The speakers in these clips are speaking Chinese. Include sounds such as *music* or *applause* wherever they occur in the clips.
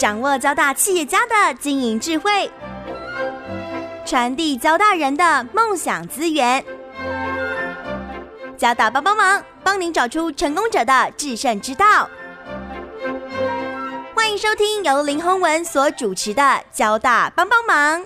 掌握交大企业家的经营智慧，传递交大人的梦想资源。交大帮帮忙，帮您找出成功者的制胜之道。欢迎收听由林宏文所主持的《交大帮帮忙》。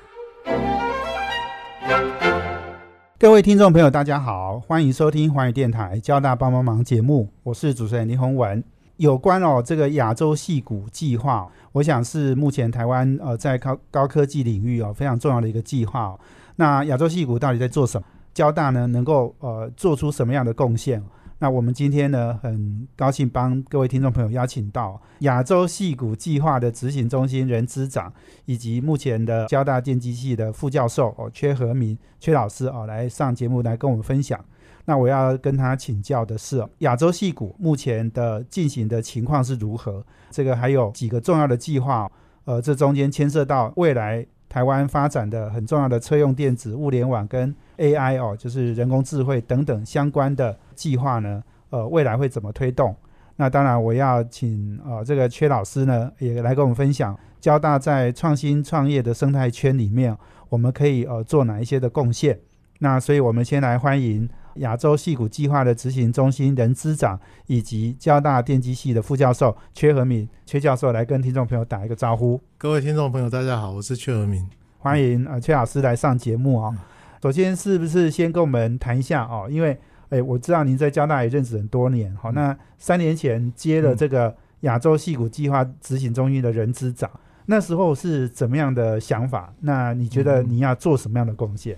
各位听众朋友，大家好，欢迎收听环宇电台《交大帮帮忙》节目，我是主持人林宏文。有关哦这个亚洲戏骨计划，我想是目前台湾呃在高高科技领域哦非常重要的一个计划哦。那亚洲戏骨到底在做什么？交大呢能够呃做出什么样的贡献？那我们今天呢很高兴帮各位听众朋友邀请到亚洲戏骨计划的执行中心人资长，以及目前的交大电机系的副教授哦缺和明缺老师哦来上节目来跟我们分享。那我要跟他请教的是，亚洲戏骨目前的进行的情况是如何？这个还有几个重要的计划，呃，这中间牵涉到未来台湾发展的很重要的车用电子、物联网跟 AI 哦，就是人工智慧等等相关的计划呢，呃，未来会怎么推动？那当然，我要请呃这个缺老师呢，也来跟我们分享交大在创新创业的生态圈里面，我们可以呃做哪一些的贡献？那所以我们先来欢迎。亚洲戏骨计划的执行中心人资长，以及交大电机系的副教授缺和敏缺教授来跟听众朋友打一个招呼。各位听众朋友，大家好，我是缺和敏，欢迎呃缺老师来上节目啊。首先是不是先跟我们谈一下哦？因为诶我知道您在交大也认识很多年，好，那三年前接了这个亚洲戏骨计划执行中心的人资长，那时候是怎么样的想法？那你觉得你要做什么样的贡献？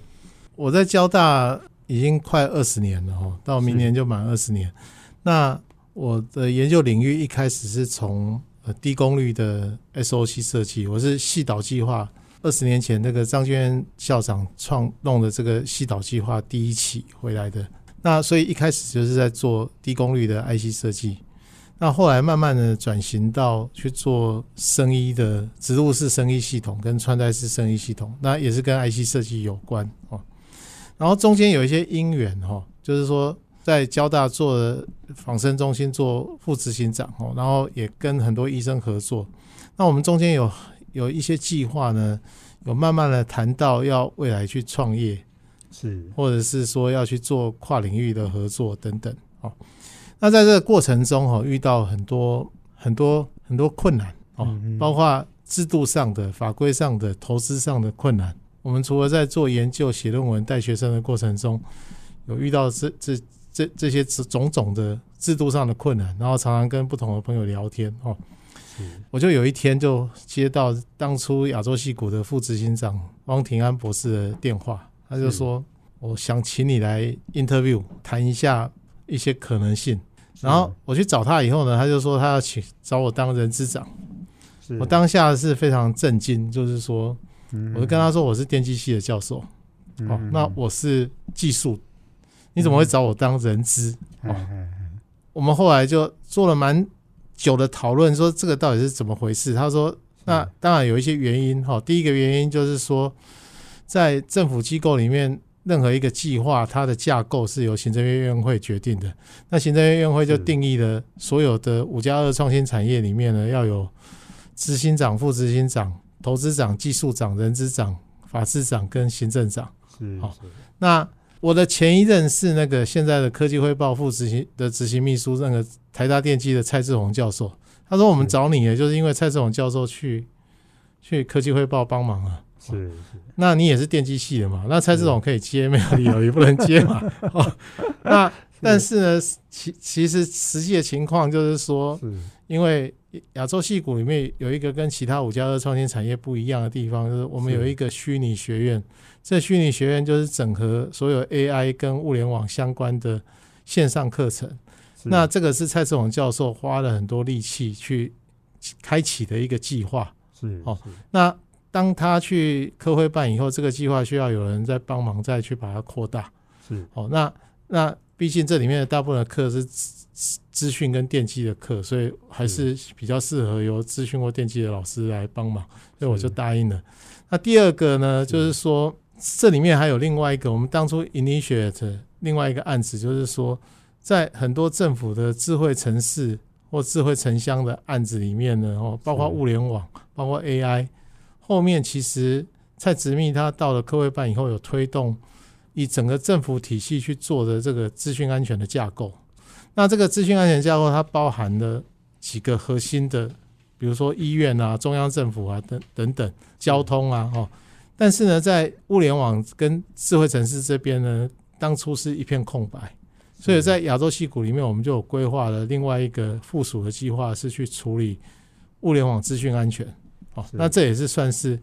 我在交大。已经快二十年了哈，到明年就满二十年。那我的研究领域一开始是从呃低功率的 SOC 设计，我是细导计划二十年前那个张娟校长创弄的这个细导计划第一期回来的。那所以一开始就是在做低功率的 IC 设计。那后来慢慢的转型到去做生医的植入式生医系统跟穿戴式生医系统，那也是跟 IC 设计有关哦。然后中间有一些因缘哈，就是说在交大做仿生中心做副执行长哦，然后也跟很多医生合作。那我们中间有有一些计划呢，有慢慢的谈到要未来去创业，是或者是说要去做跨领域的合作等等哦。那在这个过程中哈，遇到很多很多很多困难哦，包括制度上的、法规上的、投资上的困难。我们除了在做研究、写论文、带学生的过程中，有遇到这这这这些种种的制度上的困难，然后常常跟不同的朋友聊天哦。我就有一天就接到当初亚洲戏谷的副执行长汪庭安博士的电话，他就说：“我想请你来 interview 谈一下一些可能性。”然后我去找他以后呢，他就说他要请找我当人资长。我当下是非常震惊，就是说。我就跟他说我是电机系的教授，哦，那我是技术，你怎么会找我当人资？哦，我们后来就做了蛮久的讨论，说这个到底是怎么回事？他说，那当然有一些原因哈。第一个原因就是说，在政府机构里面，任何一个计划，它的架构是由行政院院会决定的。那行政院院会就定义了所有的五加二创新产业里面呢，要有执行长、副执行长。投资长、技术长、人资长、法制长跟行政长是好。那我的前一任是那个现在的科技汇报副执行的执行秘书，那个台大电机的蔡志宏教授。他说：“我们找你，也就是因为蔡志宏教授去去科技汇报帮忙啊。”是是。那你也是电机系的嘛？那蔡志宏可以接，没有理由也不能接嘛。*laughs* 哦，那但是呢，其其实实际的情况就是说，因为。亚洲戏骨里面有一个跟其他五加二创新产业不一样的地方，就是我们有一个虚拟学院。这虚拟学院就是整合所有 AI 跟物联网相关的线上课程。那这个是蔡志宏教授花了很多力气去开启的一个计划。是哦，那当他去科会办以后，这个计划需要有人在帮忙再去把它扩大。是哦，那那毕竟这里面的大部分的课是。资讯跟电机的课，所以还是比较适合由资讯或电机的老师来帮忙，所以我就答应了。那第二个呢，就是说这里面还有另外一个，我们当初 initiate 另外一个案子，就是说在很多政府的智慧城市或智慧城乡的案子里面呢，哦，包括物联网，包括 AI，后面其实蔡执秘他到了科会办以后，有推动以整个政府体系去做的这个资讯安全的架构。那这个资讯安全架构，它包含了几个核心的，比如说医院啊、中央政府啊等等等，交通啊，哦。但是呢，在物联网跟智慧城市这边呢，当初是一片空白，所以在亚洲戏谷里面，我们就有规划了另外一个附属的计划，是去处理物联网资讯安全。哦，那这也是算是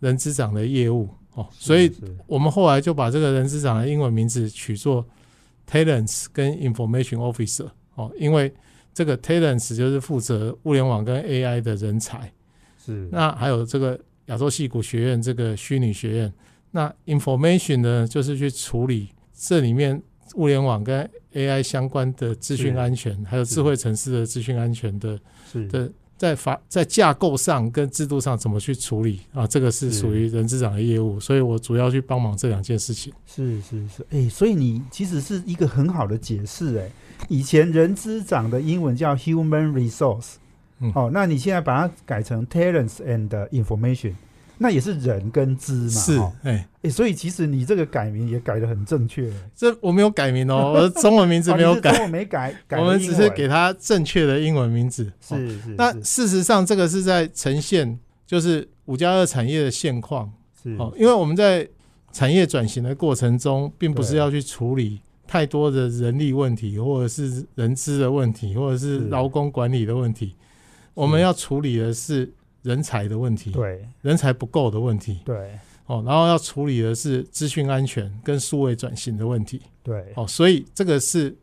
人资长的业务哦，所以我们后来就把这个人资长的英文名字取作 Talents 跟 Information Officer 哦，因为这个 Talents 就是负责物联网跟 AI 的人才，是。那还有这个。亚洲戏骨学院这个虚拟学院，那 information 呢，就是去处理这里面物联网跟 AI 相关的资讯安全，还有智慧城市的资讯安全的的，在法在架构上跟制度上怎么去处理啊？这个是属于人资长的业务，所以我主要去帮忙这两件事情。是是是，哎，所以你其实是一个很好的解释，哎，以前人资长的英文叫 human resource。哦，那你现在把它改成 talents and information，那也是人跟资嘛？是，哎哎，所以其实你这个改名也改的很正确。这我没有改名哦，*laughs* 我的中文名字没有改，没改，*laughs* 我们只是给他正确的英文名字。是是。那事实上，这个是在呈现就是五加二产业的现况。是哦，因为我们在产业转型的过程中，并不是要去处理太多的人力问题，或者是人资的问题，或者是劳工管理的问题。我们要处理的是人才的问题，对，人才不够的问题，对，哦，然后要处理的是资讯安全跟数位转型的问题，对，哦，所以这个是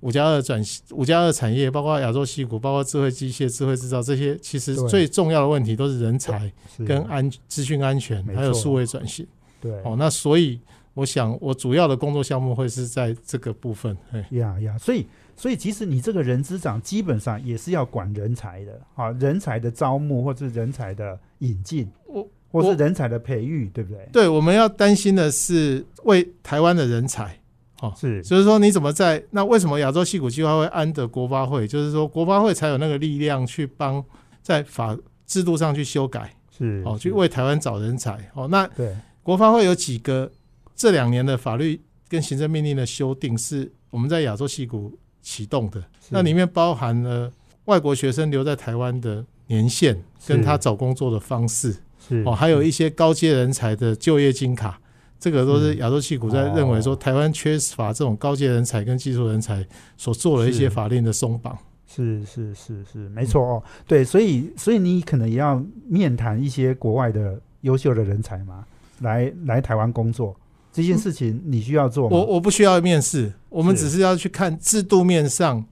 五加二转型，五加二产业，包括亚洲西谷，包括智慧机械、智慧制造这些，其实最重要的问题都是人才跟安资讯安全，还有数位转型，对，哦，那所以我想，我主要的工作项目会是在这个部分，哎呀呀，所以。所以，其实你这个人资长基本上也是要管人才的，啊，人才的招募或是人才的引进，我或是人才的培育，对不对？对，我们要担心的是为台湾的人才，哦，是，所以说你怎么在那为什么亚洲戏骨计划会安得国发会？就是说国发会才有那个力量去帮在法制度上去修改，是，哦，去为台湾找人才，哦，那对国发会有几个这两年的法律跟行政命令的修订，是我们在亚洲戏骨。启动的。那里面包含了外国学生留在台湾的年限，跟他找工作的方式，是。哦，还有一些高阶人才的就业金卡，这个都是亚洲戏股在认为说台湾缺乏这种高阶人才跟技术人才所做的一些法令的松绑。是是是是，没错哦，对，所以所以你可能也要面谈一些国外的优秀的人才嘛，来来台湾工作。这件事情你需要做吗？我我不需要面试，我们只是要去看制度面上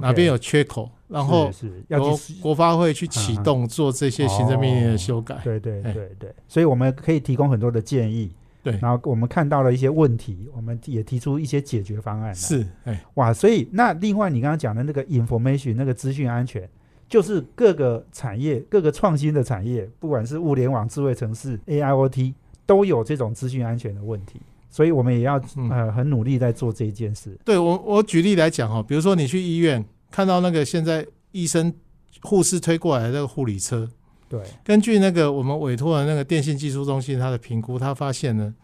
哪边有缺口，然后由国发会去启动做这些行政命令的修改。对对对对，所以我们可以提供很多的建议。对，然后我们看到了一些问题，我们也提出一些解决方案。是，哎，哇，所以那另外你刚刚讲的那个 information 那个资讯安全，就是各个产业各个创新的产业，不管是物联网、智慧城市、AIoT。都有这种资讯安全的问题，所以我们也要呃很努力在做这一件事。对我，我举例来讲哦，比如说你去医院看到那个现在医生、护士推过来的那个护理车，对，根据那个我们委托的那个电信技术中心他的评估，他发现呢，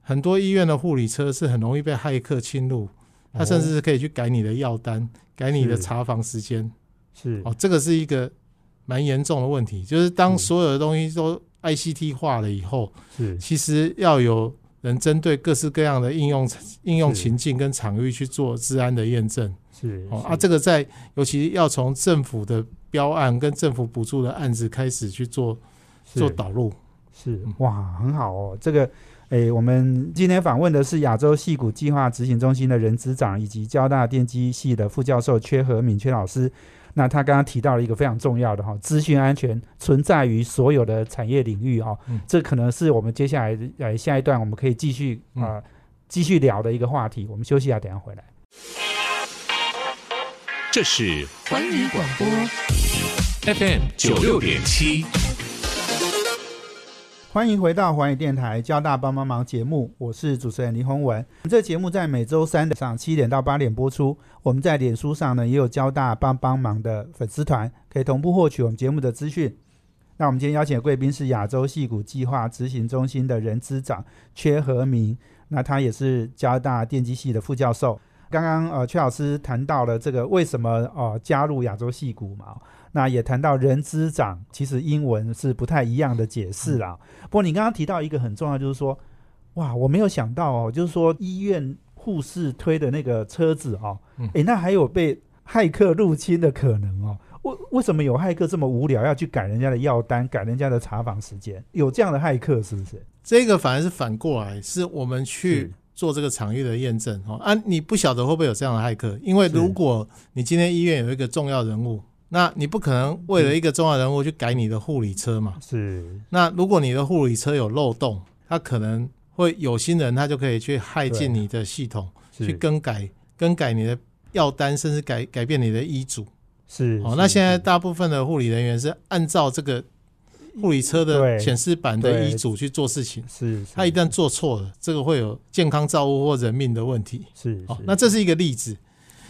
很多医院的护理车是很容易被骇客侵入，他甚至是可以去改你的药单、改你的查房时间，是。哦，这个是一个蛮严重的问题，就是当所有的东西都 I C T 化了以后，是。其实要有人针对各式各样的应用应用情境跟场域去做治安的验证，是哦啊，这个在尤其要从政府的标案跟政府补助的案子开始去做做导入，是哇，很好哦。这个诶，我们今天访问的是亚洲戏骨计划执行中心的人资长，以及交大电机系的副教授缺和敏缺老师。那他刚刚提到了一个非常重要的哈，资讯安全存在于所有的产业领域哈，这可能是我们接下来呃下一段我们可以继续啊继续聊的一个话题。我们休息一下，等下回来。这是环宇广播 FM 九六点七。欢迎回到环宇电台交大帮帮忙节目，我是主持人林宏文。这节目在每周三的上七点到八点播出。我们在脸书上呢也有交大帮帮忙的粉丝团，可以同步获取我们节目的资讯。那我们今天邀请的贵宾是亚洲戏骨计划执行中心的人资长缺和明，那他也是交大电机系的副教授。刚刚呃，阙老师谈到了这个为什么呃加入亚洲戏骨嘛？那也谈到人之长，其实英文是不太一样的解释啦。不过你刚刚提到一个很重要，就是说，哇，我没有想到哦，就是说医院护士推的那个车子哦，诶，那还有被骇客入侵的可能哦。为为什么有骇客这么无聊要去改人家的药单、改人家的查房时间？有这样的骇客是不是？这个反而是反过来，是我们去做这个场域的验证哦。啊，你不晓得会不会有这样的骇客？因为如果你今天医院有一个重要人物。那你不可能为了一个重要人物去改你的护理车嘛？是。那如果你的护理车有漏洞，他可能会有心人，他就可以去害进你的系统，去更改更改你的药单，甚至改改变你的医嘱。是。哦，那现在大部分的护理人员是按照这个护理车的显示板的医嘱去做事情。是。他一旦做错了，这个会有健康照护或人命的问题。是。哦，那这是一个例子。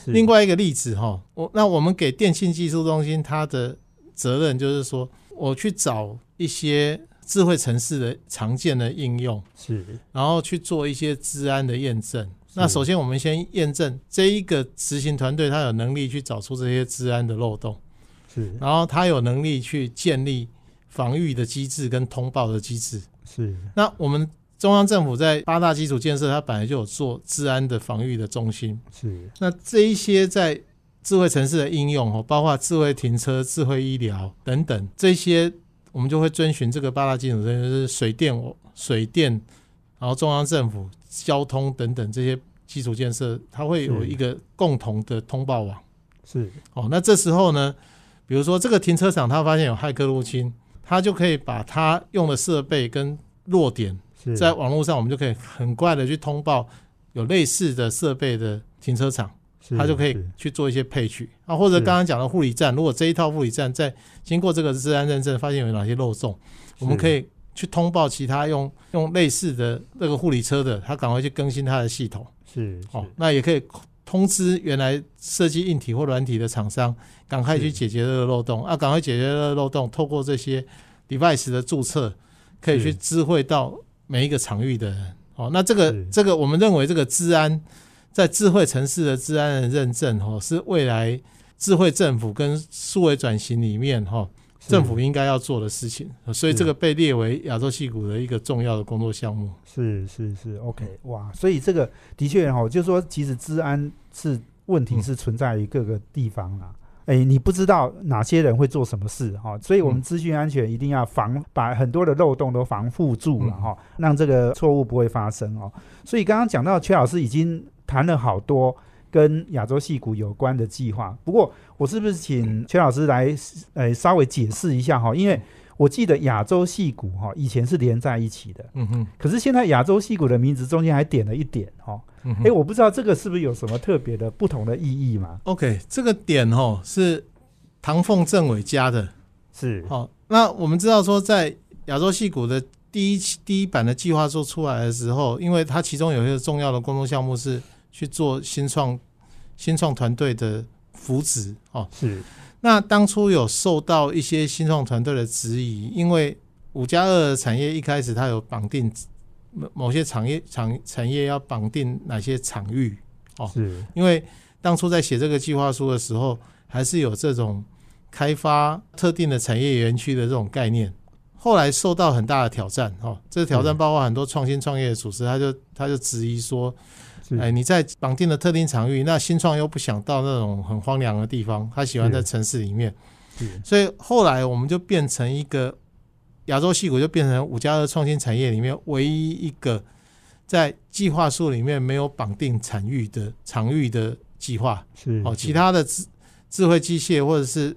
另外一个例子哈，我那我们给电信技术中心它的责任就是说，我去找一些智慧城市的常见的应用，是，然后去做一些治安的验证。那首先我们先验证这一个执行团队，他有能力去找出这些治安的漏洞，是，然后他有能力去建立防御的机制跟通报的机制，是。那我们。中央政府在八大基础建设，它本来就有做治安的防御的中心。是，那这一些在智慧城市的应用哦，包括智慧停车、智慧医疗等等，这些我们就会遵循这个八大基础建设，是水电、水电，然后中央政府、交通等等这些基础建设，它会有一个共同的通报网。是，哦，那这时候呢，比如说这个停车场，它发现有骇客入侵，它就可以把它用的设备跟弱点。在网络上，我们就可以很快的去通报有类似的设备的停车场，它就可以去做一些配取。啊，或者刚刚讲的护理站，如果这一套护理站在经过这个治安认证，发现有哪些漏洞，我们可以去通报其他用用类似的那个护理车的，他赶快去更新他的系统。是哦，那也可以通知原来设计硬体或软体的厂商，赶快去解决这个漏洞。啊，赶快解决这个漏洞，透过这些 device 的注册，可以去知会到。每一个场域的人，哦，那这个这个，我们认为这个治安在智慧城市的治安的认证，哦，是未来智慧政府跟数位转型里面，哈，政府应该要做的事情，所以这个被列为亚洲戏谷的一个重要的工作项目。是是是，OK，哇，所以这个的确哈，就是说，其实治安是问题是存在于各个地方啊。哎，你不知道哪些人会做什么事哈，所以我们资讯安全一定要防，把很多的漏洞都防护住了哈，让这个错误不会发生哦。所以刚刚讲到，邱老师已经谈了好多跟亚洲戏骨有关的计划，不过我是不是请邱老师来呃稍微解释一下哈？因为我记得亚洲戏股哈以前是连在一起的，嗯哼，可是现在亚洲戏股的名字中间还点了一点哈。哎，我不知道这个是不是有什么特别的不同的意义嘛？OK，这个点哦是唐凤政委加的，是好。那我们知道说，在亚洲戏股的第一期第一版的计划做出来的时候，因为它其中有一个重要的工作项目是去做新创新创团队的扶植哦。是。那当初有受到一些新创团队的质疑，因为五加二产业一开始它有绑定。某某些产业产产业要绑定哪些场域哦？是，因为当初在写这个计划书的时候，还是有这种开发特定的产业园区的这种概念。后来受到很大的挑战哦，这个挑战包括很多创新创业的组织，他就他就质疑说，哎，你在绑定的特定场域，那新创又不想到那种很荒凉的地方，他喜欢在城市里面。所以后来我们就变成一个。亚洲戏骨就变成五加二创新产业里面唯一一个在计划书里面没有绑定产域的场域的计划，是哦，其他的智智慧机械或者是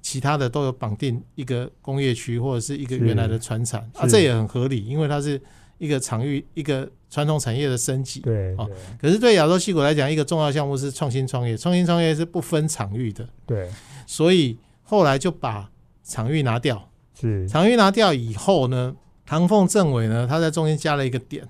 其他的都有绑定一个工业区或者是一个原来的船厂啊，这也很合理，因为它是一个场域一个传统产业的升级，对哦。可是对亚洲戏股来讲，一个重要项目是创新创业，创新创业是不分场域的，对，所以后来就把场域拿掉。是场域拿掉以后呢，唐凤政委呢，他在中间加了一个点，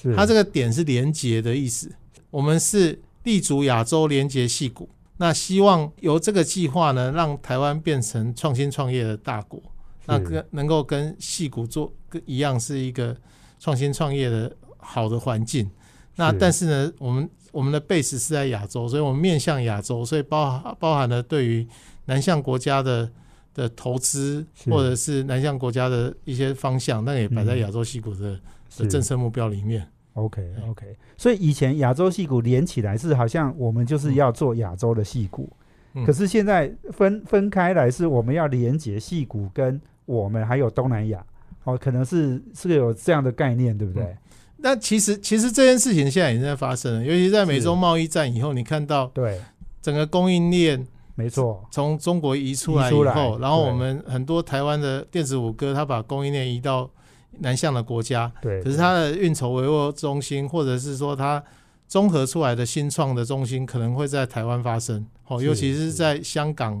是他这个点是连结的意思。我们是立足亚洲，连接戏股。那希望由这个计划呢，让台湾变成创新创业的大国。那跟能够跟戏骨做跟一样，是一个创新创业的好的环境。那但是呢，我们我们的 base 是在亚洲，所以我们面向亚洲，所以包包含了对于南向国家的的投资，或者是南向国家的一些方向，那也摆在亚洲戏谷的的政策目标里面。OK OK，所以以前亚洲戏骨连起来是好像我们就是要做亚洲的戏骨，可是现在分分开来是我们要连接戏骨跟我们还有东南亚，哦，可能是是有这样的概念，对不对？那其实其实这件事情现在已经在发生了，尤其在美洲贸易战以后，你看到对。整个供应链没错，从中国移出来以后，然后我们很多台湾的电子五哥他把供应链移到。南向的国家，对，可是他的运筹帷幄中心，或者是说他综合出来的新创的中心，可能会在台湾发生。哦，尤其是在香港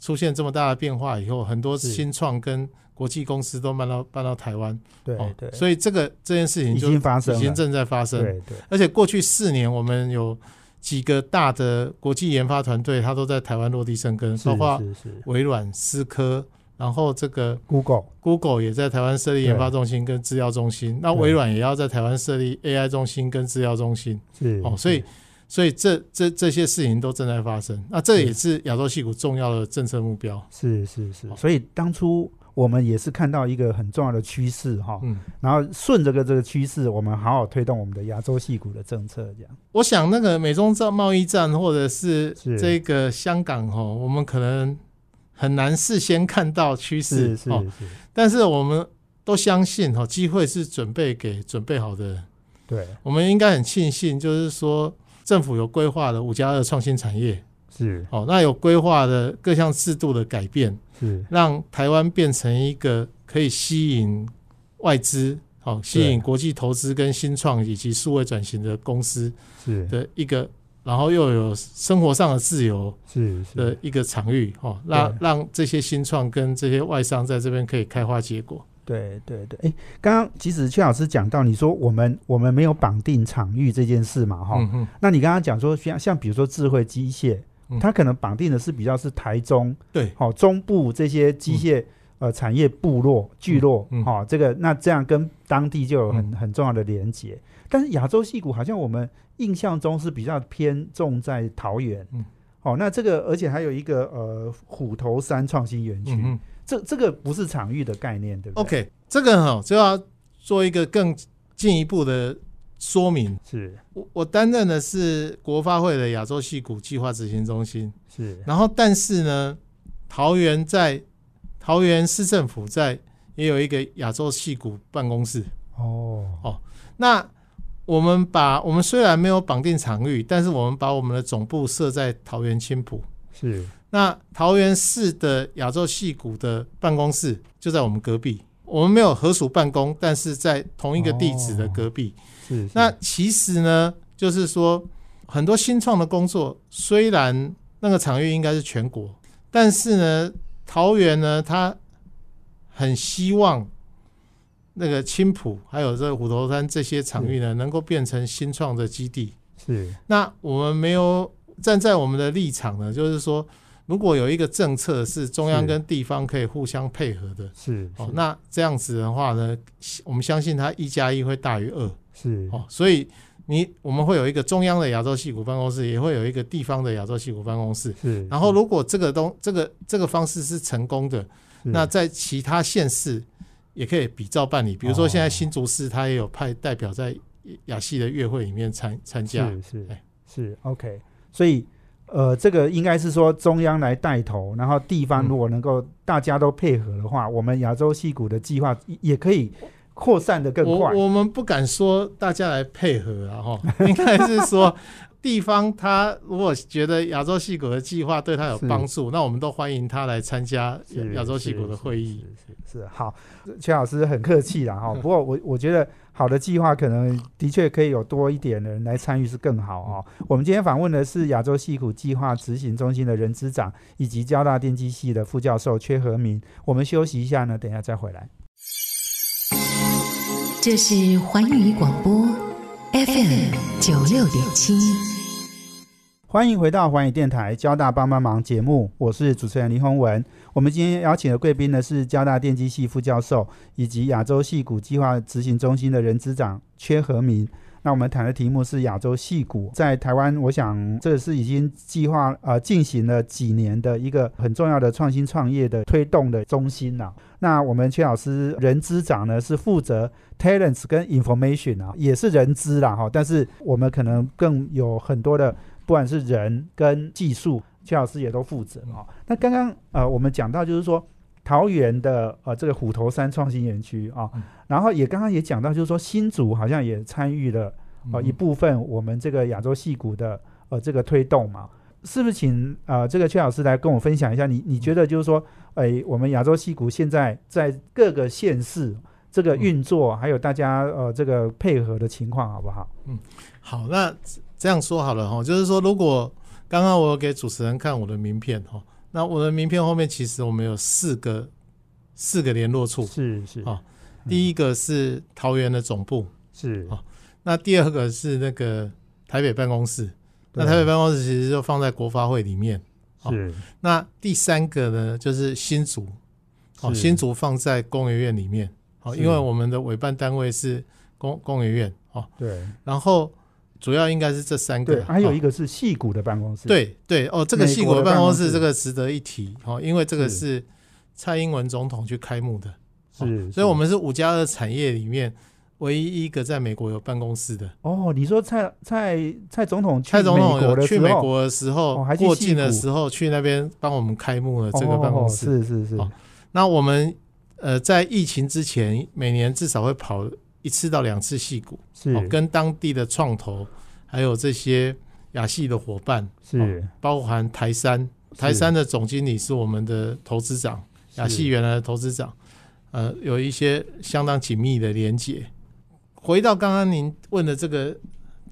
出现这么大的变化以后，很多新创跟国际公司都搬到搬到台湾。对对，所以这个这件事情已经发生，已经正在发生。对对，而且过去四年，我们有几个大的国际研发团队，它都在台湾落地生根，包括微软、思科。然后这个 Google Google 也在台湾设立研发中心跟资料中心，那微软也要在台湾设立 AI 中心跟资料中心。是哦，所以所以这这这些事情都正在发生。那这也是亚洲戏股重要的政策目标。是是是，所以当初我们也是看到一个很重要的趋势哈，嗯，然后顺着个这个趋势，我们好好推动我们的亚洲系股的政策。这样，我想那个美中战贸易战或者是这个香港哈，我们可能。很难事先看到趋势哦，但是我们都相信哈，机会是准备给准备好的人。对，我们应该很庆幸，就是说政府有规划的五加二创新产业是。哦，那有规划的各项制度的改变是。让台湾变成一个可以吸引外资哦，吸引国际投资跟新创以及数位转型的公司是。的一个。然后又有生活上的自由是的一个场域哦，让让这些新创跟这些外商在这边可以开花结果。对对对，哎，刚刚其实邱老师讲到，你说我们我们没有绑定场域这件事嘛，哈，那你刚刚讲说像像比如说智慧机械，它可能绑定的是比较是台中对，好中部这些机械呃产业部落聚落，哈，这个那这样跟当地就有很很重要的连接。但是亚洲戏骨好像我们。印象中是比较偏重在桃园，嗯，哦，那这个而且还有一个呃虎头山创新园区，嗯，这这个不是场域的概念，对不对？OK，这个哈就要做一个更进一步的说明。是我我担任的是国发会的亚洲戏股计划执行中心，是，然后但是呢，桃园在桃园市政府在也有一个亚洲戏股办公室，哦哦，那。我们把我们虽然没有绑定场域，但是我们把我们的总部设在桃园青浦。是，那桃园市的亚洲戏谷的办公室就在我们隔壁。我们没有合署办公，但是在同一个地址的隔壁。是。那其实呢，就是说很多新创的工作，虽然那个场域应该是全国，但是呢，桃园呢，他很希望。那个青浦还有这个虎头山这些场域呢，能够变成新创的基地。是。那我们没有站在我们的立场呢，就是说，如果有一个政策是中央跟地方可以互相配合的，是。哦，那这样子的话呢，我们相信它一加一会大于二。是。哦，所以你我们会有一个中央的亚洲戏骨办公室，也会有一个地方的亚洲戏骨办公室。是。然后，如果这个东这个这个方式是成功的，那在其他县市。也可以比照办理，比如说现在新竹市他也有派代表在亚戏的乐会里面参参加，是是是 OK，所以呃，这个应该是说中央来带头，然后地方如果能够大家都配合的话，我们亚洲戏骨的计划也可以扩散的更快。我们不敢说大家来配合啊，哈，*laughs* 应该是说。地方他如果觉得亚洲戏骨的计划对他有帮助，那我们都欢迎他来参加亚洲戏骨的会议。是是好，邱老师很客气啦哈。不过我我觉得好的计划可能的确可以有多一点的人来参与是更好哦。我们今天访问的是亚洲戏骨计划执行中心的人资长以及交大电机系的副教授缺和明。我们休息一下呢，等一下再回来。这是环宇广播 FM 九六点七。欢迎回到环宇电台交大帮帮忙节目，我是主持人林宏文。我们今天邀请的贵宾呢是交大电机系副教授，以及亚洲系股计划执行中心的人资长阙和明。那我们谈的题目是亚洲戏股在台湾，我想这是已经计划呃进行了几年的一个很重要的创新创业的推动的中心呐。那我们邱老师人资长呢是负责 talents 跟 information 啊，也是人资啦哈，但是我们可能更有很多的不管是人跟技术，邱老师也都负责啊。那刚刚呃我们讲到就是说。桃园的呃这个虎头山创新园区啊，然后也刚刚也讲到，就是说新竹好像也参与了呃一部分我们这个亚洲戏股的呃这个推动嘛，是不是请呃这个阙老师来跟我分享一下，你你觉得就是说，哎我们亚洲戏股现在在各个县市这个运作，还有大家呃这个配合的情况好不好？嗯，好，那这样说好了哈，就是说如果刚刚我给主持人看我的名片哈。那我的名片后面其实我们有四个四个联络处，是是。啊，第一个是桃园的总部，是。啊，那第二个是那个台北办公室，那台北办公室其实就放在国发会里面，是。那第三个呢就是新竹，哦，新竹放在工研院里面，哦，因为我们的委办单位是工工研院，哦，对，然后。主要应该是这三个，还有一个是戏骨的办公室。对对哦，这个戏骨的办公室这个值得一提哦，因为这个是蔡英文总统去开幕的，是，所以我们是五加二产业里面唯一一个在美国有办公室的。哦，你说蔡蔡蔡总统蔡总统有去美国的时候，过境的时候去那边帮我们开幕了这个办公室。是是是。那我们呃在疫情之前，每年至少会跑。一次到两次戏股，是。跟当地的创投，还有这些亚系的伙伴，是。包含台山，台山的总经理是我们的投资长，亚系原来的投资长，呃，有一些相当紧密的连接。回到刚刚您问的这个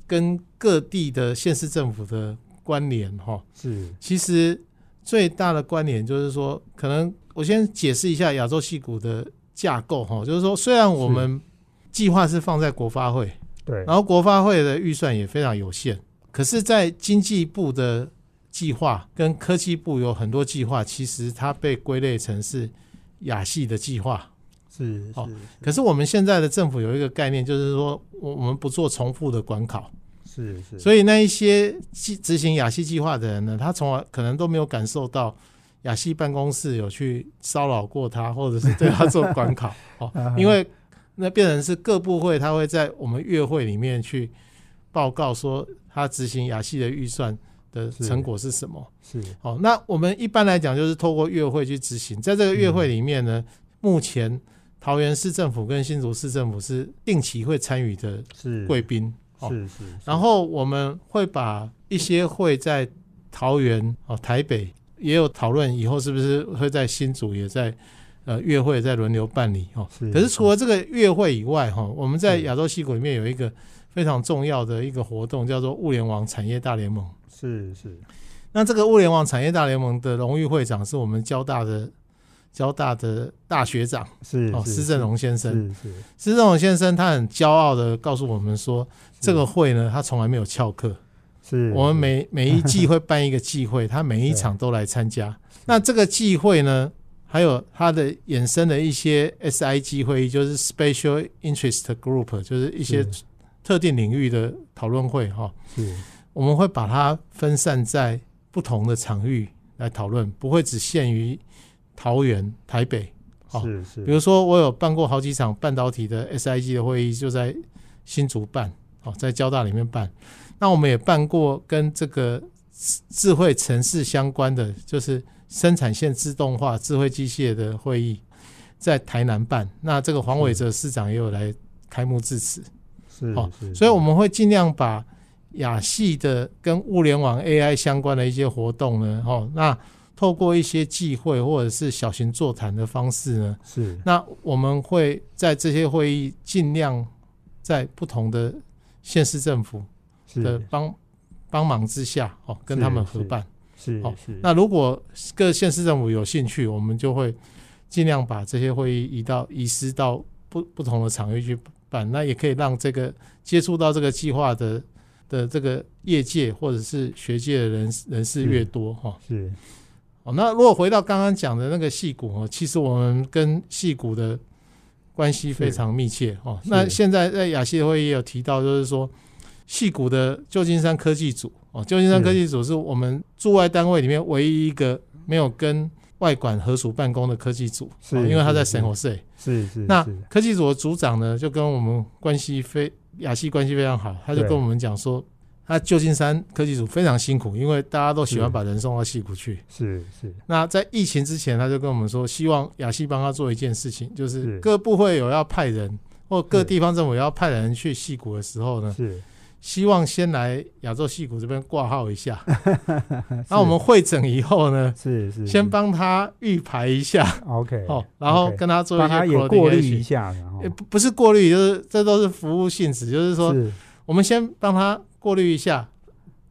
跟各地的县市政府的关联，哈，是。其实最大的关联就是说，可能我先解释一下亚洲戏股的架构，哈，就是说虽然我们计划是放在国发会，对，然后国发会的预算也非常有限。可是，在经济部的计划跟科技部有很多计划，其实它被归类成是亚系的计划，是哦。可是我们现在的政府有一个概念，就是说我我们不做重复的管考，是是。所以那一些执行亚系计划的人呢，他从来可能都没有感受到亚系办公室有去骚扰过他，或者是对他做管考哦，*laughs* 因为。那变成是各部会，他会在我们月会里面去报告说他执行亚系的预算的成果是什么。是哦，那我们一般来讲就是透过月会去执行，在这个月会里面呢，目前桃园市政府跟新竹市政府是定期会参与的贵宾。是是。然后我们会把一些会在桃园哦、台北也有讨论，以后是不是会在新竹也在。呃，月会在轮流办理哦。可是除了这个月会以外，哈，我们在亚洲西谷里面有一个非常重要的一个活动，叫做物联网产业大联盟。是是。那这个物联网产业大联盟的荣誉会长是我们交大的交大的大学长，是哦，施正荣先生。是是。施正荣先生他很骄傲的告诉我们说，这个会呢，他从来没有翘课。是。我们每每一季会办一个季会，他每一 *laughs* 场都来参加。那这个季会呢？还有它的衍生的一些 SIG 会议，就是 Special Interest Group，就是一些特定领域的讨论会哈。是，我们会把它分散在不同的场域来讨论，不会只限于桃园、台北。是是。比如说，我有办过好几场半导体的 SIG 的会议，就在新竹办，哦，在交大里面办。那我们也办过跟这个智慧城市相关的，就是。生产线自动化、智慧机械的会议在台南办，那这个黄伟哲市长也有来开幕致辞，是哦，所以我们会尽量把亚系的跟物联网 AI 相关的一些活动呢，哦，那透过一些忌会或者是小型座谈的方式呢，是，那我们会在这些会议尽量在不同的县市政府的帮帮忙之下，哦，跟他们合办。是哦，是。那如果各县市政府有兴趣，我们就会尽量把这些会议移到移师到不不同的场域去办，那也可以让这个接触到这个计划的的这个业界或者是学界的人人士越多哈。是。哦，那如果回到刚刚讲的那个戏骨哦，其实我们跟戏骨的关系非常密切哦。那现在在亚细会也有提到，就是说戏谷的旧金山科技组哦，旧金山科技组是我们驻外单位里面唯一一个没有跟外管合署办公的科技组，是因为他在神火社。是是。那科技组的组长呢，就跟我们关系非亚细关系非常好，他就跟我们讲说。他旧金山科技组非常辛苦，因为大家都喜欢把人送到戏谷去。是是。那在疫情之前，他就跟我们说，希望亚细帮他做一件事情，就是各部会有要派人，或各地方政府要派人去戏谷的时候呢，是希望先来亚洲戏谷这边挂号一下。*laughs* 那我们会诊以后呢，是是，先帮他预排一下。OK。哦，然后跟他做一些过滤一下，然后不不是过滤，就是这都是服务性质，就是说，我们先帮他。过滤一下，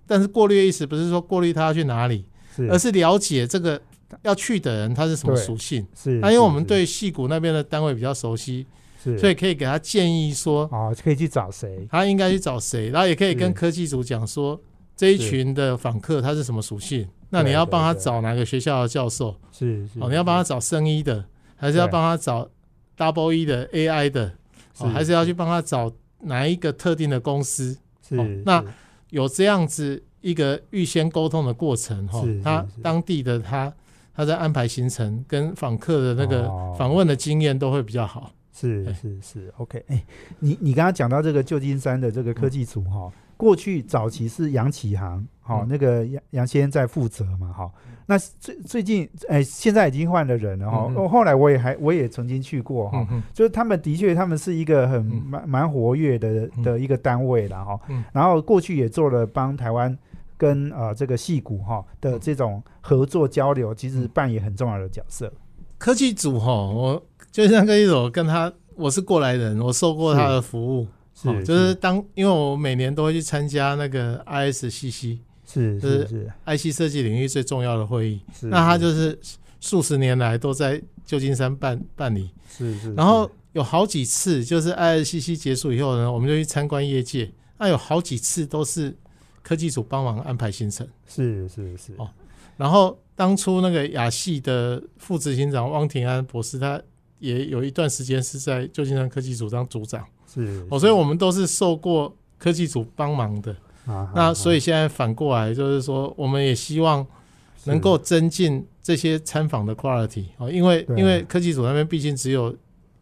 但是过滤的意思不是说过滤他要去哪里，而是了解这个要去的人他是什么属性。是，那因为我们对戏谷那边的单位比较熟悉，所以可以给他建议说，哦，可以去找谁，他应该去找谁，然后也可以跟科技组讲说，这一群的访客他是什么属性，那你要帮他找哪个学校的教授？是，哦，你要帮他找生医的，还是要帮他找 double E 的 AI 的？哦，还是要去帮他找哪一个特定的公司？是，那有这样子一个预先沟通的过程哈，他当地的他他在安排行程跟访客的那个访问的经验都会比较好。是是是，OK，哎，你你刚刚讲到这个旧金山的这个科技组哈。过去早期是杨启航，好，那个杨杨先生在负责嘛，哈。那最最近，哎，现在已经换了人了哈。后来我也还我也曾经去过哈，就是他们的确他们是一个很蛮蛮活跃的的一个单位了哈。然后过去也做了帮台湾跟呃这个戏骨哈的这种合作交流，其实扮演很重要的角色。科技组哈，我就像跟一种跟他，我是过来人，我受过他的服务。是，就是当因为我每年都会去参加那个 ISCC，是是是，IC 设计领域最重要的会议。那他就是数十年来都在旧金山办办理。是是。然后有好几次，就是 ISCC 结束以后呢，我们就去参观业界。那有好几次都是科技组帮忙安排行程。是是是。哦，然后当初那个亚系的副执行长汪廷安博士，他也有一段时间是在旧金山科技组当组长。是哦，所以我们都是受过科技组帮忙的啊。那所以现在反过来就是说，我们也希望能够增进这些参访的 quality 哦，因为因为科技组那边毕竟只有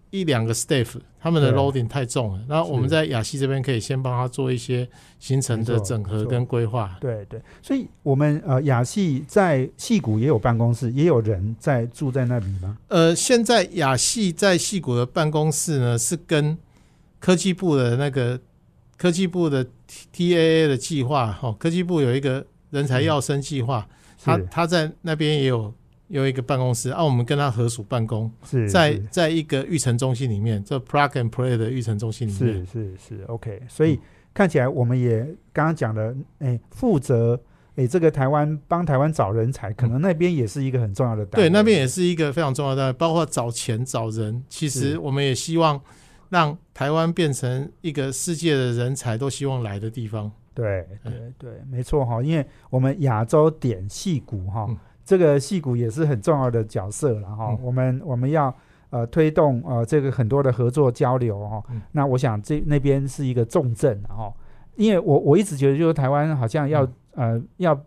一两个 staff，他们的 loading 太重了。那我们在亚西这边可以先帮他做一些行程的整合跟规划。对对，所以我们呃亚细在戏谷也有办公室，也有人在住在那里吗？呃，现在亚细在戏谷的办公室呢是跟科技部的那个科技部的 T A A 的计划，哦，科技部有一个人才要生计划，他他在那边也有有一个办公室，啊，我们跟他合署办公，是在在一个育成中心里面，这 Plug and Play 的育成中心里面，是是是 OK，所以看起来我们也刚刚讲的，哎，负责哎这个台湾帮台湾找人才，可能那边也是一个很重要的单位，对，那边也是一个非常重要的单位，包括找钱找人，其实我们也希望。让台湾变成一个世界的人才都希望来的地方。对对对，没错哈，因为我们亚洲点戏骨哈，这个戏骨也是很重要的角色了哈。我们我们要呃推动呃这个很多的合作交流哈。那我想这那边是一个重镇哦，因为我我一直觉得就是台湾好像要呃要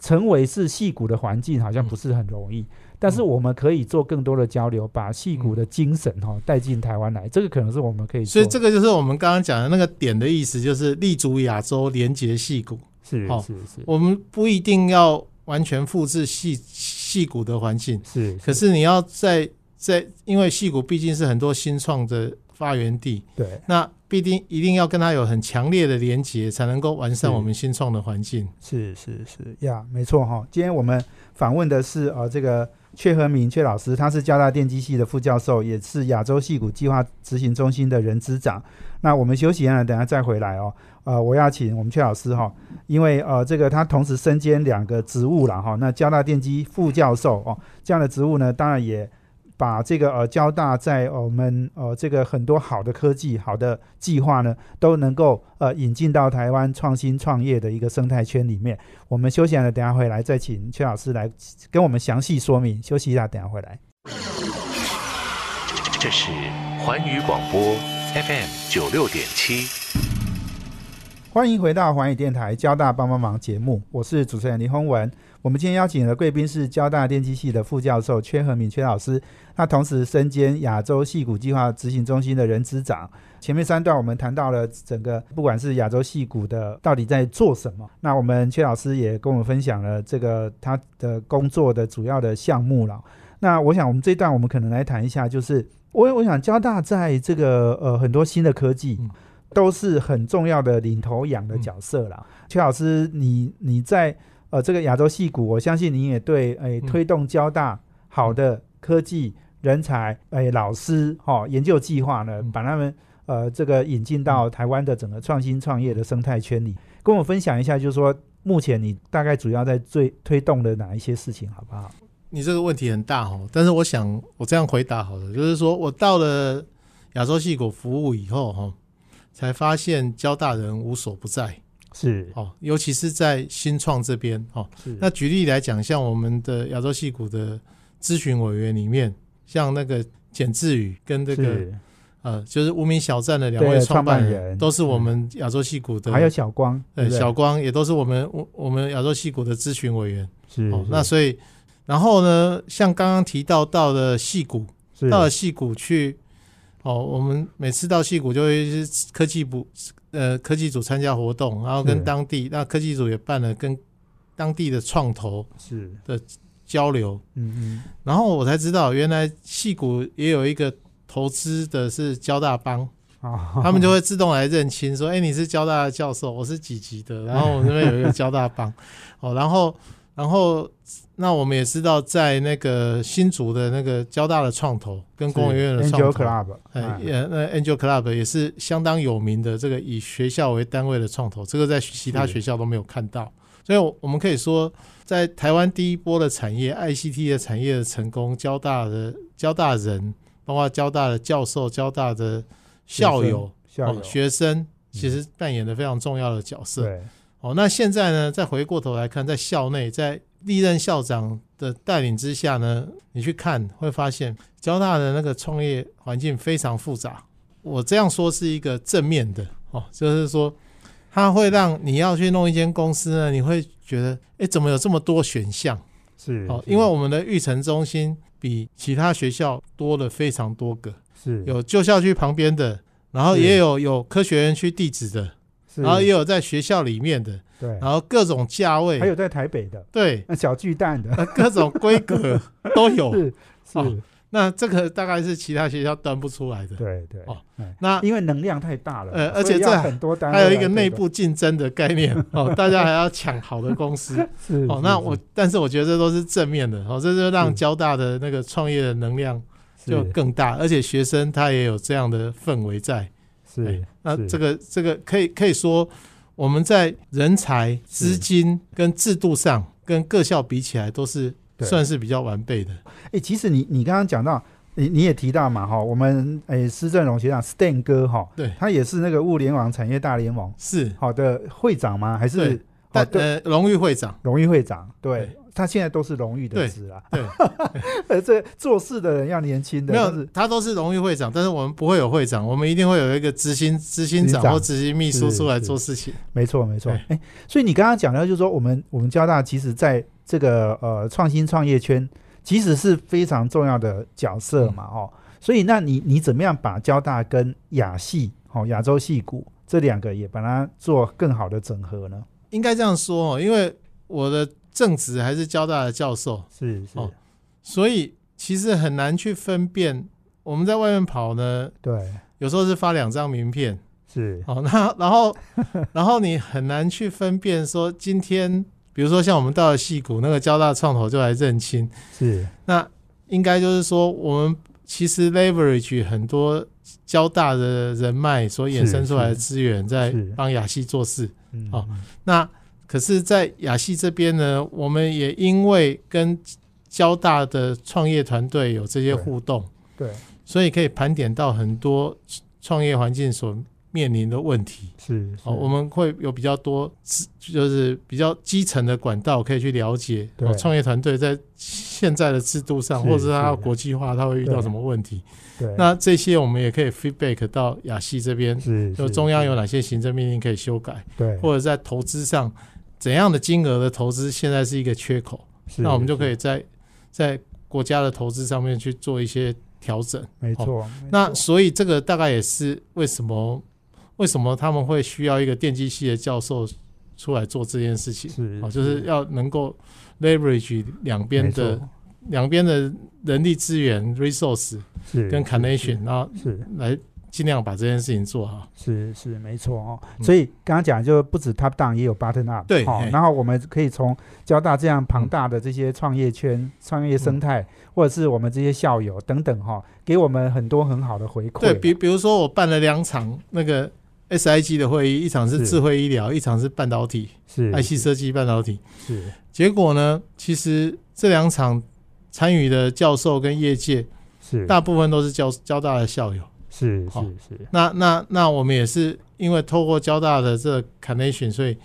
成为是戏骨的环境，好像不是很容易。但是我们可以做更多的交流，把戏骨的精神哈带进台湾来，这个可能是我们可以。所以这个就是我们刚刚讲的那个点的意思，就是立足亚洲，连接戏骨。是是是，我们不一定要完全复制戏戏骨的环境，是。可是你要在在，因为戏骨毕竟是很多新创的发源地，对。那必定一定要跟它有很强烈的连接，才能够完善我们新创的环境。是是是呀，没错哈。今天我们访问的是呃这个。阙和明阙老师，他是交大电机系的副教授，也是亚洲戏骨计划执行中心的人资长。那我们休息一下，等下再回来哦。呃，我要请我们阙老师哈，因为呃，这个他同时身兼两个职务了哈。那交大电机副教授哦，这样的职务呢，当然也把这个呃交大在我们呃这个很多好的科技、好的计划呢，都能够呃引进到台湾创新创业的一个生态圈里面。我们休息一下，等下回来再请邱老师来跟我们详细说明。休息一下，等下回来。这是环宇广播 FM 九六点七，欢迎回到环宇电台交大帮帮忙节目，我是主持人林宏文。我们今天邀请的贵宾是交大电机系的副教授阙和敏阙老师，那同时身兼亚洲戏骨计划执行中心的人资长。前面三段我们谈到了整个不管是亚洲戏骨的到底在做什么，那我们阙老师也跟我们分享了这个他的工作的主要的项目了。那我想我们这一段我们可能来谈一下，就是我我想交大在这个呃很多新的科技都是很重要的领头羊的角色啦。邱老师，你你在呃，这个亚洲戏股，我相信你也对，诶，推动交大好的科技人才，诶，老师，哈，研究计划呢，把他们，呃，这个引进到台湾的整个创新创业的生态圈里，跟我分享一下，就是说，目前你大概主要在最推动的哪一些事情，好不好？你这个问题很大哦，但是我想我这样回答好了，就是说我到了亚洲戏股服务以后，哈，才发现交大人无所不在。是哦，尤其是在新创这边哦。那举例来讲，像我们的亚洲戏股的咨询委员里面，像那个简志宇跟这个呃，就是无名小站的两位创办人，都是我们亚洲戏股的。还有小光，对小光也都是我们我我们亚洲戏股的咨询委员。是哦，那所以然后呢，像刚刚提到到了戏谷，到了戏谷去哦，我们每次到戏谷就会是科技部。呃，科技组参加活动，然后跟当地那科技组也办了跟当地的创投是。的交流，嗯嗯，然后我才知道原来戏谷也有一个投资的是交大帮，他们就会自动来认亲，说，哎，你是交大的教授，我是几级的，然后我这边有一个交大帮，哦，然后。然后，那我们也知道，在那个新竹的那个交大的创投跟工研院的创投，哎，也那 Angel Club 也是相当有名的这个以学校为单位的创投，这个在其他学校都没有看到。所以，我们可以说，在台湾第一波的产业 ICT 的产业的成功，交大的交大人，包括交大的教授、交大的校友、学生，其实扮演的非常重要的角色。哦，那现在呢？再回过头来看，在校内，在历任校长的带领之下呢，你去看会发现，交大的那个创业环境非常复杂。我这样说是一个正面的哦，就是说，它会让你要去弄一间公司呢，你会觉得，哎，怎么有这么多选项？是哦，因为我们的育成中心比其他学校多了非常多个，是有旧校区旁边的，然后也有有科学园区地址的。然后也有在学校里面的，对，然后各种价位，还有在台北的，对，那小巨蛋的，各种规格 *laughs* 都有，是是。那这个大概是其他学校端不出来的，对对。哦，那因为能量太大了，呃，而且这很多单还有一个内部竞争的概念 *laughs* 哦，大家还要抢好的公司，是哦。那我，但是我觉得这都是正面的哦，这就让交大的那个创业的能量就更大，而且学生他也有这样的氛围在。是，那这个这个可以可以说，我们在人才、资金跟制度上，跟各校比起来，都是算是比较完备的。哎，其实你你刚刚讲到，你你也提到嘛，哈，我们诶施正荣学长 Stan 哥哈，对，他也是那个物联网产业大联盟是好的会长吗？还是呃荣誉会长？荣誉会长，对。他现在都是荣誉的职啊，对，*laughs* 呃，这做事的人要年轻的，没有，他都是荣誉会长，但是我们不会有会长，我们一定会有一个执行执行长或执行秘书出来做事情。没错，没错。哎，所以你刚刚讲到，就是说我们我们交大其实在这个呃创新创业圈，其实是非常重要的角色嘛，哦，所以那你你怎么样把交大跟亚系哦亚洲系股这两个也把它做更好的整合呢？应该这样说哦，因为我的。正职还是交大的教授，是是，所以其实很难去分辨。我们在外面跑呢，对，有时候是发两张名片，是。哦。那然后 *laughs* 然后你很难去分辨说，今天比如说像我们到了戏谷，那个交大创投就来认亲，是。那应该就是说，我们其实 leverage 很多交大的人脉所衍生出来的资源，在帮亚系做事，哦，那。可是，在亚细这边呢，我们也因为跟交大的创业团队有这些互动，对，所以可以盘点到很多创业环境所面临的问题。是哦，我们会有比较多，就是比较基层的管道可以去了解对。哦，创业团队在现在的制度上，或者是它要国际化，它会遇到什么问题？对，那这些我们也可以 feedback 到亚细这边，是就中央有哪些行政命令可以修改，对，或者在投资上怎样的金额的投资现在是一个缺口，那我们就可以在在国家的投资上面去做一些调整。没错，没那所以这个大概也是为什么为什么他们会需要一个电机系的教授出来做这件事情，是哦，就是要能够 leverage 两边的两边的人力资源 resource 跟 connection，然后是。来尽量把这件事情做好。是是没错哦，嗯。所以刚刚讲就不止 top down，也有 bottom up，哦对嘿，然后我们可以从交大这样庞大的这些创业圈、创业生态，或者是我们这些校友等等哈，给我们很多很好的回馈。对比比如说我办了两场那个 SIG 的会议，一场是是。智慧医疗，一场是半导体是 IC 设计半导体。是。结果呢，其实这两场参与的教授跟业界是。大部分都是交交大的校友。是好。是是。那那那我们也是因为透过交大的这个 connection，所以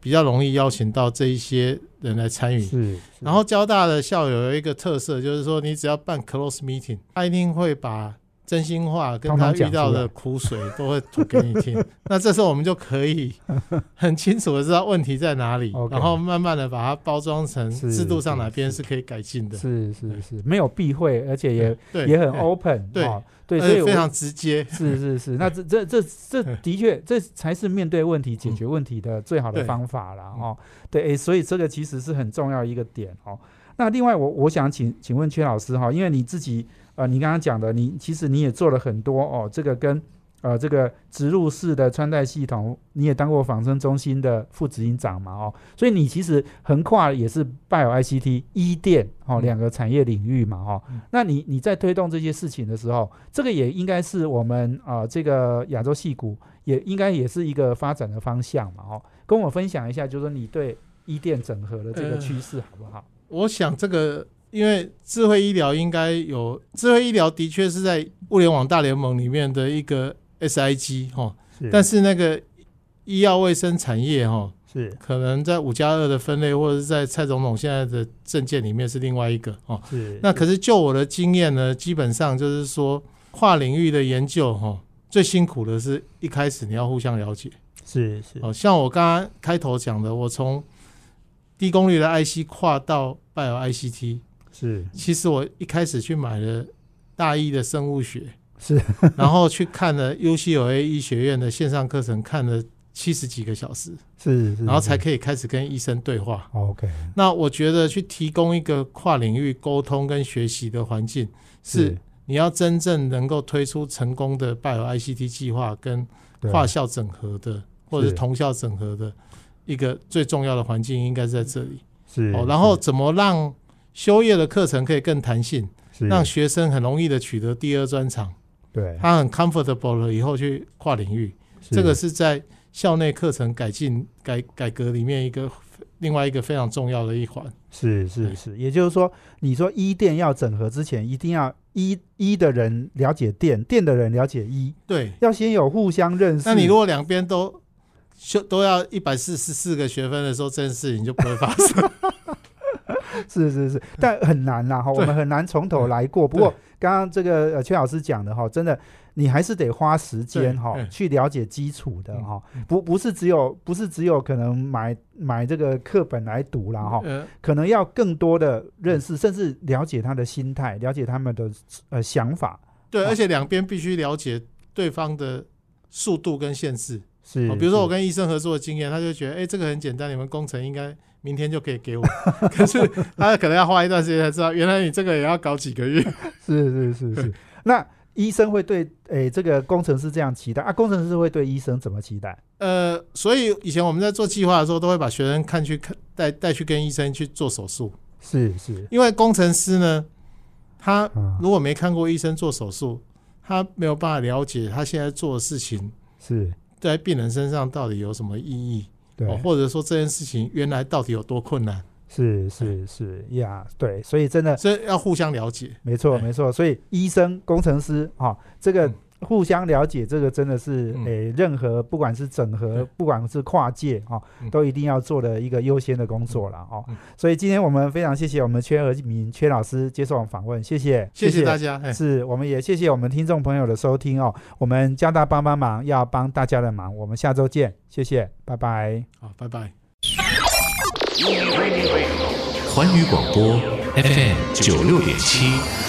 比较容易邀请到这一些人来参与。是，然后交大的校友有一个特色，就是说你只要办 close meeting，他一定会把真心话跟他遇到的苦水都会吐给你听。*laughs* 那这时候我们就可以 *laughs* 很清楚的知道问题在哪里然后慢慢的把它包装成制度上哪边是可以改进的。是是是没有避讳，而且也，也很 open，对哦对，所以非常直接。是是是，那这这这这 *laughs* 的确，这才是面对问题、解决问题的最好的方法啦。嗯哦。对，诶，所以这个其实是很重要一个点哦。那另外我，我想请请问阙老师哈，因为你自己呃，你刚刚讲的，你其实你也做了很多哦，这个跟呃这个植入式的穿戴系统，你也当过仿生中心的副执行长嘛哦，所以你其实横跨也是 Bio ICT、医电哦嗯两个产业领域嘛哦。嗯那你你在推动这些事情的时候，这个也应该是我们啊、呃这个亚洲戏股也应该也是一个发展的方向嘛哦，跟我分享一下，就是说你对医电整合的这个呃趋势好不好？我想这个，因为智慧医疗应该有智慧医疗，的确是在物联网大联盟里面的一个 SIG 哈，但是那个医药卫生产业哈，是可能在五加二的分类，或者是在蔡总统现在的政见里面是另外一个哦。是那可是就我的经验呢，基本上就是说跨领域的研究哈，最辛苦的是一开始你要互相了解。是是哦，像我刚刚开头讲的，我从低功率的 IC 跨到 Bio ICT，是。其实我一开始去买了大一的生物学，是，*laughs* *laughs* 然后去看了 UCLA 医学院的线上课程，看了七十几个小时，是是，然后才可以开始跟医生对话。OK 那我觉得去提供一个跨领域沟通跟学习的环境，是你要真正能够推出成功的 Bio ICT 计划跟对跨校整合的，或者是是同校整合的一个最重要的环境，应该是在这里。是哦，然后怎么让修业的课程可以更弹性，是。让学生很容易的取得第二专长，对。他很 comfortable 了以后去跨领域，这个是在校内课程改进改改革里面一个另外一个非常重要的一环。是是是，也就是说，你说医电要整合之前，一定要医医的人了解电，电的人了解医，对，要先有互相认识。那你如果两边都修都要一百四十四个学分的时候，这件事情就不会发生。*laughs* *laughs* 是是是，但很难啦哈，我们很难从头来过。不过刚刚这个呃邱老师讲的哈，真的你还是得花时间哈去了解基础的哈，不不是只有不是只有可能买买这个课本来读啦哈，呃，可能要更多的认识，甚至了解他的心态，了解他们的呃想法。对，哦而且两边必须了解对方的速度跟限制。是哦，比如说我跟医生合作的经验，他就觉得，哎、这个很简单，你们工程应该明天就可以给我。*laughs* 可是他可能要花一段时间才知道，原来你这个也要搞几个月。是是是是，*laughs* 那医生会对诶这个工程师这样期待啊？工程师会对医生怎么期待？呃，所以以前我们在做计划的时候，都会把学生看去看带带去跟医生去做手术，是是因为工程师呢，他啊，如果没看过医生做手术，他没有办法了解他现在做的事情是在病人身上到底有什么意义，对。哦，或者说这件事情原来到底有多困难。是是是呀，对，所以真的所以要互相了解。没错哎。没错，所以医生、工程师哈、这个嗯互相了解，这个真的是嗯诶、任何不管是整合，不管是跨界哈、嗯都一定要做的一个优先的工作了哦。嗯所以今天我们非常谢谢我们缺和明缺老师接受我们访问，谢谢谢谢大家。哎，是，我们也谢谢我们听众朋友的收听哦。我们加大帮帮忙，要帮大家的忙，我们下周见，谢谢，拜拜。好，拜拜。环宇广播 FM 九六点七。